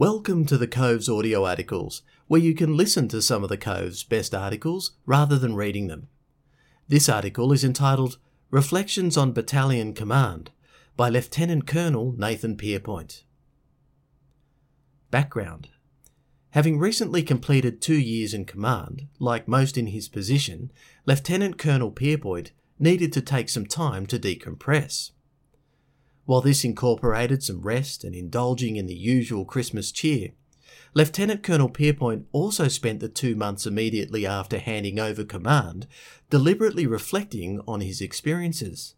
Welcome to the Cove's audio articles, where you can listen to some of the Cove's best articles rather than reading them. This article is entitled Reflections on Battalion Command by Lieutenant Colonel Nathan Pierpoint. Background Having recently completed two years in command, like most in his position, Lieutenant Colonel Pierpoint needed to take some time to decompress. While this incorporated some rest and indulging in the usual Christmas cheer, Lieutenant Colonel Pierpoint also spent the two months immediately after handing over command deliberately reflecting on his experiences.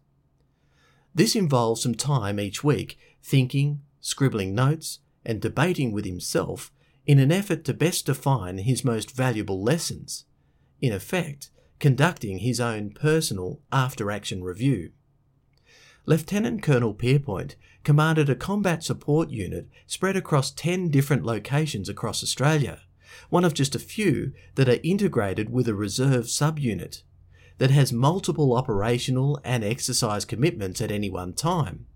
This involved some time each week thinking, scribbling notes, and debating with himself in an effort to best define his most valuable lessons, in effect, conducting his own personal after action review. Lieutenant Colonel Pierpoint commanded a combat support unit spread across 10 different locations across Australia, one of just a few that are integrated with a reserve subunit that has multiple operational and exercise commitments at any one time,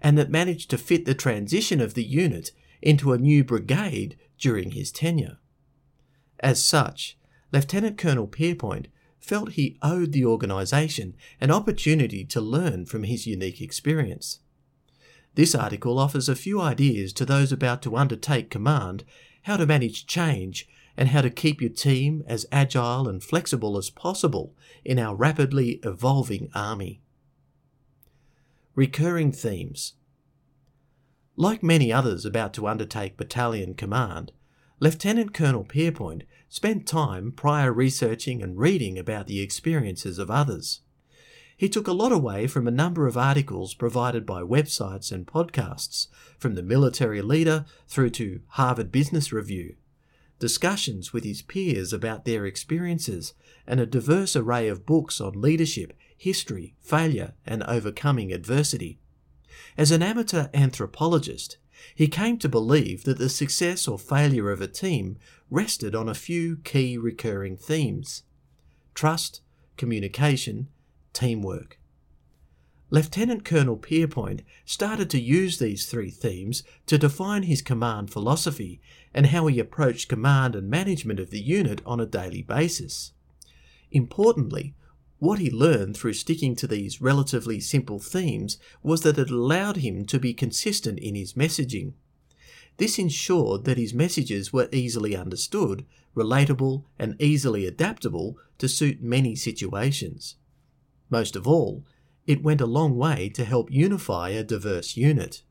and that managed to fit the transition of the unit into a new brigade during his tenure. As such, Lieutenant Colonel Pierpoint felt he owed the organisation an opportunity to learn from his unique experience. This article offers a few ideas to those about to undertake command how to manage change and how to keep your team as agile and flexible as possible in our rapidly evolving army. Recurring themes. Like many others about to undertake battalion command, Lieutenant Colonel Pierpoint spent time prior researching and reading about the experiences of others. He took a lot away from a number of articles provided by websites and podcasts, from the military leader through to Harvard Business Review, discussions with his peers about their experiences, and a diverse array of books on leadership, history, failure, and overcoming adversity. As an amateur anthropologist, he came to believe that the success or failure of a team rested on a few key recurring themes trust, communication, teamwork. Lieutenant Colonel Pierpoint started to use these three themes to define his command philosophy and how he approached command and management of the unit on a daily basis. Importantly, what he learned through sticking to these relatively simple themes was that it allowed him to be consistent in his messaging. This ensured that his messages were easily understood, relatable, and easily adaptable to suit many situations. Most of all, it went a long way to help unify a diverse unit.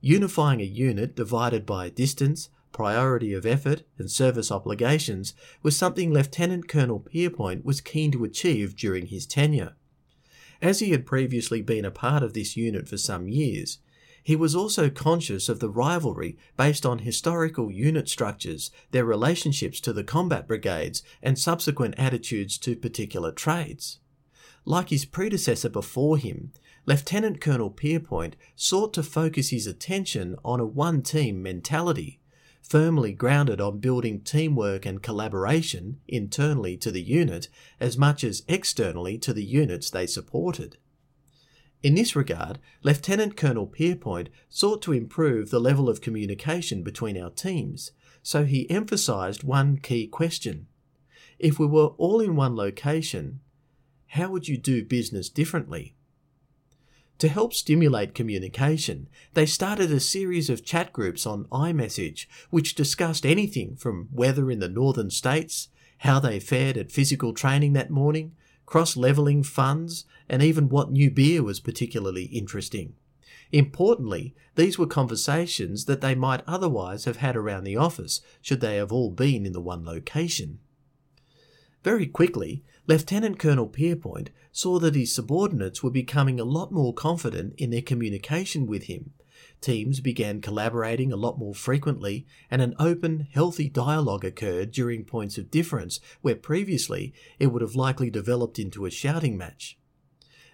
Unifying a unit divided by distance, priority of effort, and service obligations was something Lieutenant Colonel Pierpoint was keen to achieve during his tenure. As he had previously been a part of this unit for some years, he was also conscious of the rivalry based on historical unit structures, their relationships to the combat brigades, and subsequent attitudes to particular trades. Like his predecessor before him, Lieutenant Colonel Pierpoint sought to focus his attention on a one team mentality firmly grounded on building teamwork and collaboration internally to the unit as much as externally to the units they supported. In this regard, Lieutenant Colonel Pierpoint sought to improve the level of communication between our teams, so he emphasised one key question. If we were all in one location, how would you do business differently? To help stimulate communication, they started a series of chat groups on iMessage which discussed anything from weather in the northern states, how they fared at physical training that morning, cross levelling funds, and even what new beer was particularly interesting. Importantly, these were conversations that they might otherwise have had around the office should they have all been in the one location. Very quickly, Lieutenant Colonel Pierpoint saw that his subordinates were becoming a lot more confident in their communication with him. Teams began collaborating a lot more frequently, and an open, healthy dialogue occurred during points of difference where previously it would have likely developed into a shouting match.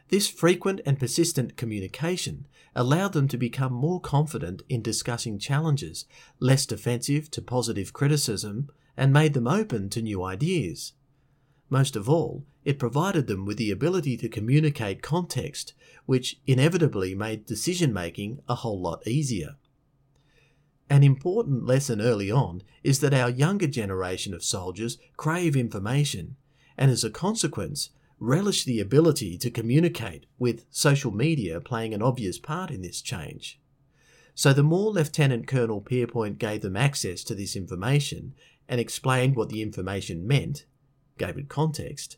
This frequent and persistent communication allowed them to become more confident in discussing challenges, less defensive to positive criticism, and made them open to new ideas. Most of all, it provided them with the ability to communicate context, which inevitably made decision making a whole lot easier. An important lesson early on is that our younger generation of soldiers crave information and, as a consequence, relish the ability to communicate, with social media playing an obvious part in this change. So, the more Lieutenant Colonel Pierpoint gave them access to this information and explained what the information meant, gave it context,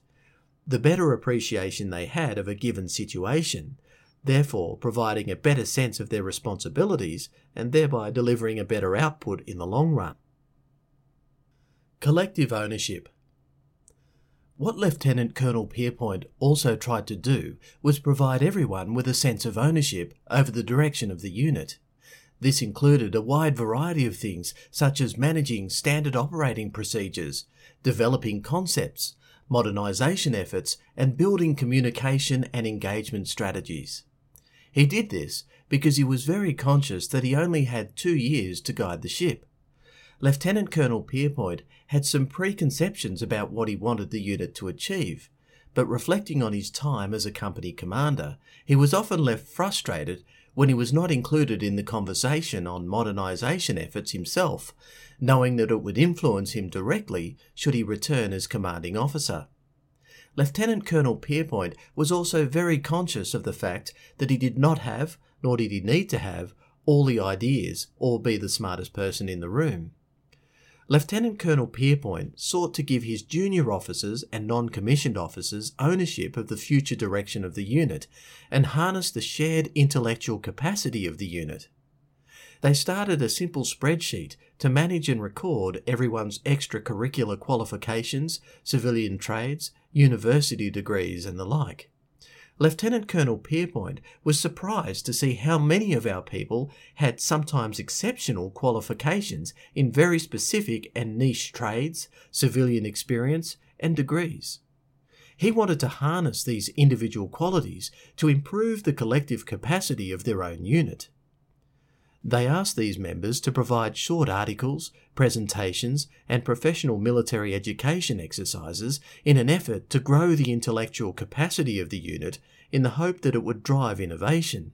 the better appreciation they had of a given situation therefore providing a better sense of their responsibilities and thereby delivering a better output in the long run. Collective ownership. What Lieutenant Colonel Pierpoint also tried to do was provide everyone with a sense of ownership over the direction of the unit. This included a wide variety of things such as managing standard operating procedures, developing concepts, modernisation efforts, and building communication and engagement strategies. He did this because he was very conscious that he only had two years to guide the ship. Lieutenant Colonel Pierpoint had some preconceptions about what he wanted the unit to achieve, but reflecting on his time as a company commander, he was often left frustrated when he was not included in the conversation on modernisation efforts himself, knowing that it would influence him directly should he return as commanding officer. Lieutenant Colonel Pierpoint was also very conscious of the fact that he did not have, nor did he need to have, all the ideas or be the smartest person in the room. Lieutenant Colonel Pierpoint sought to give his junior officers and non commissioned officers ownership of the future direction of the unit and harness the shared intellectual capacity of the unit. They started a simple spreadsheet to manage and record everyone's extracurricular qualifications, civilian trades, university degrees, and the like. Lieutenant Colonel Pierpoint was surprised to see how many of our people had sometimes exceptional qualifications in very specific and niche trades, civilian experience, and degrees. He wanted to harness these individual qualities to improve the collective capacity of their own unit. They asked these members to provide short articles, presentations, and professional military education exercises in an effort to grow the intellectual capacity of the unit in the hope that it would drive innovation.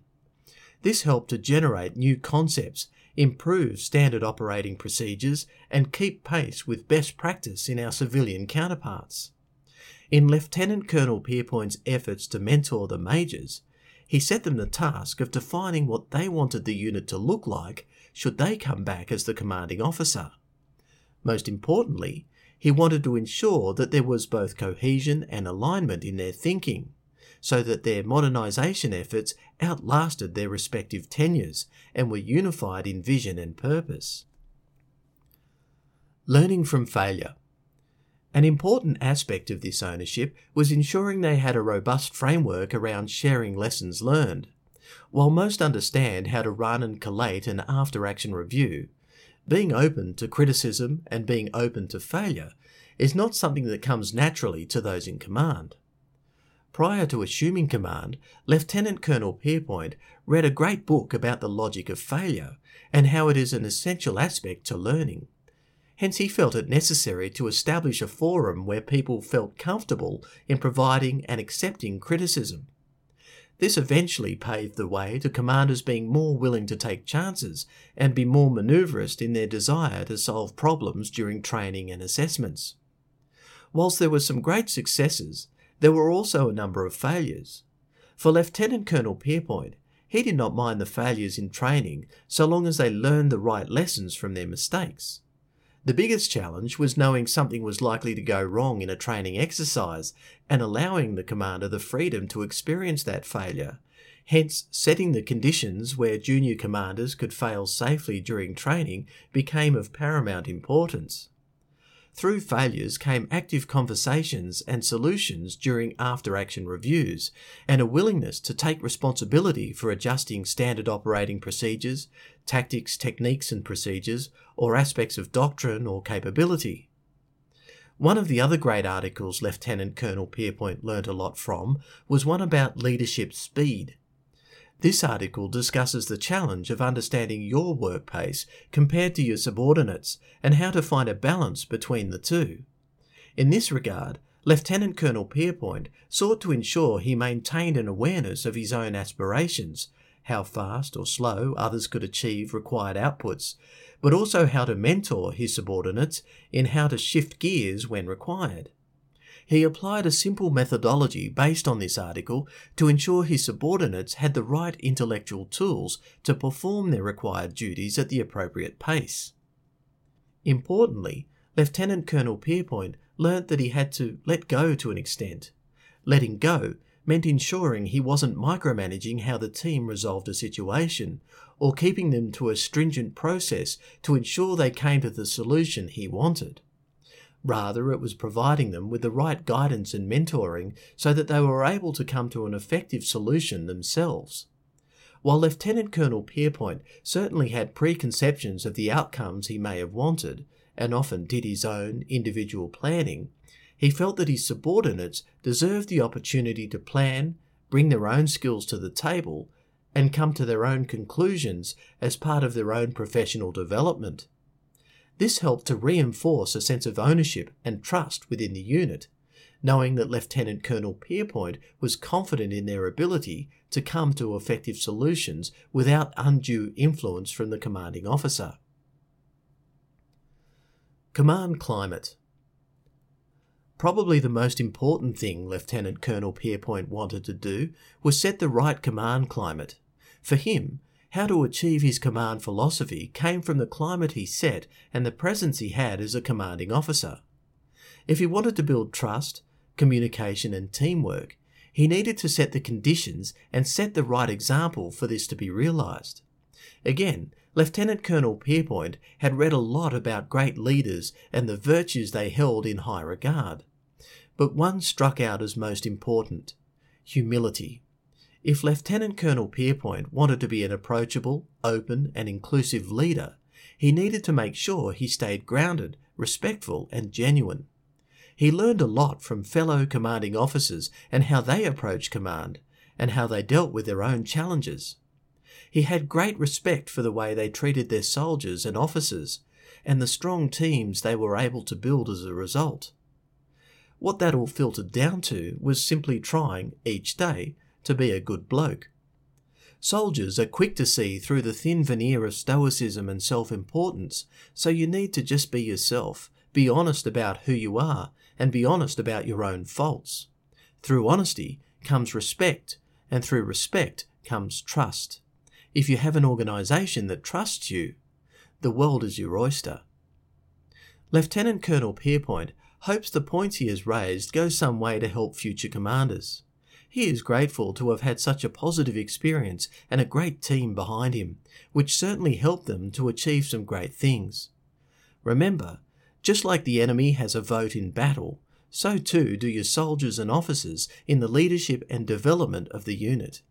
This helped to generate new concepts, improve standard operating procedures, and keep pace with best practice in our civilian counterparts. In Lieutenant Colonel Pierpoint's efforts to mentor the majors, he set them the task of defining what they wanted the unit to look like should they come back as the commanding officer. Most importantly, he wanted to ensure that there was both cohesion and alignment in their thinking, so that their modernisation efforts outlasted their respective tenures and were unified in vision and purpose. Learning from failure. An important aspect of this ownership was ensuring they had a robust framework around sharing lessons learned. While most understand how to run and collate an after action review, being open to criticism and being open to failure is not something that comes naturally to those in command. Prior to assuming command, Lieutenant Colonel Pierpoint read a great book about the logic of failure and how it is an essential aspect to learning. Hence, he felt it necessary to establish a forum where people felt comfortable in providing and accepting criticism. This eventually paved the way to commanders being more willing to take chances and be more manoeuvrist in their desire to solve problems during training and assessments. Whilst there were some great successes, there were also a number of failures. For Lieutenant Colonel Pierpoint, he did not mind the failures in training so long as they learned the right lessons from their mistakes. The biggest challenge was knowing something was likely to go wrong in a training exercise and allowing the commander the freedom to experience that failure, hence, setting the conditions where junior commanders could fail safely during training became of paramount importance. Through failures came active conversations and solutions during after action reviews, and a willingness to take responsibility for adjusting standard operating procedures, tactics, techniques, and procedures, or aspects of doctrine or capability. One of the other great articles Lieutenant Colonel Pierpoint learnt a lot from was one about leadership speed. This article discusses the challenge of understanding your work pace compared to your subordinates and how to find a balance between the two. In this regard, Lieutenant Colonel Pierpoint sought to ensure he maintained an awareness of his own aspirations, how fast or slow others could achieve required outputs, but also how to mentor his subordinates in how to shift gears when required. He applied a simple methodology based on this article to ensure his subordinates had the right intellectual tools to perform their required duties at the appropriate pace. Importantly, Lieutenant Colonel Pierpoint learnt that he had to let go to an extent. Letting go meant ensuring he wasn't micromanaging how the team resolved a situation, or keeping them to a stringent process to ensure they came to the solution he wanted. Rather, it was providing them with the right guidance and mentoring so that they were able to come to an effective solution themselves. While Lieutenant Colonel Pierpoint certainly had preconceptions of the outcomes he may have wanted, and often did his own individual planning, he felt that his subordinates deserved the opportunity to plan, bring their own skills to the table, and come to their own conclusions as part of their own professional development. This helped to reinforce a sense of ownership and trust within the unit, knowing that Lieutenant Colonel Pierpoint was confident in their ability to come to effective solutions without undue influence from the commanding officer. Command Climate Probably the most important thing Lieutenant Colonel Pierpoint wanted to do was set the right command climate. For him, how to achieve his command philosophy came from the climate he set and the presence he had as a commanding officer. If he wanted to build trust, communication, and teamwork, he needed to set the conditions and set the right example for this to be realised. Again, Lieutenant Colonel Pierpoint had read a lot about great leaders and the virtues they held in high regard. But one struck out as most important humility. If Lieutenant Colonel Pierpoint wanted to be an approachable, open, and inclusive leader, he needed to make sure he stayed grounded, respectful, and genuine. He learned a lot from fellow commanding officers and how they approached command, and how they dealt with their own challenges. He had great respect for the way they treated their soldiers and officers, and the strong teams they were able to build as a result. What that all filtered down to was simply trying, each day, to be a good bloke. Soldiers are quick to see through the thin veneer of stoicism and self importance, so you need to just be yourself, be honest about who you are, and be honest about your own faults. Through honesty comes respect, and through respect comes trust. If you have an organisation that trusts you, the world is your oyster. Lieutenant Colonel Pierpoint hopes the points he has raised go some way to help future commanders. He is grateful to have had such a positive experience and a great team behind him, which certainly helped them to achieve some great things. Remember, just like the enemy has a vote in battle, so too do your soldiers and officers in the leadership and development of the unit.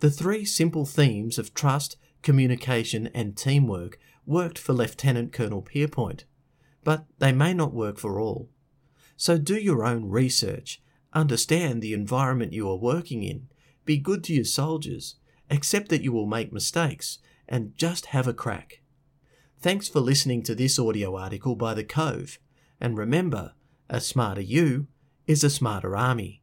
The three simple themes of trust, communication, and teamwork worked for Lieutenant Colonel Pierpoint, but they may not work for all. So do your own research Understand the environment you are working in. Be good to your soldiers. Accept that you will make mistakes and just have a crack. Thanks for listening to this audio article by The Cove. And remember, a smarter you is a smarter army.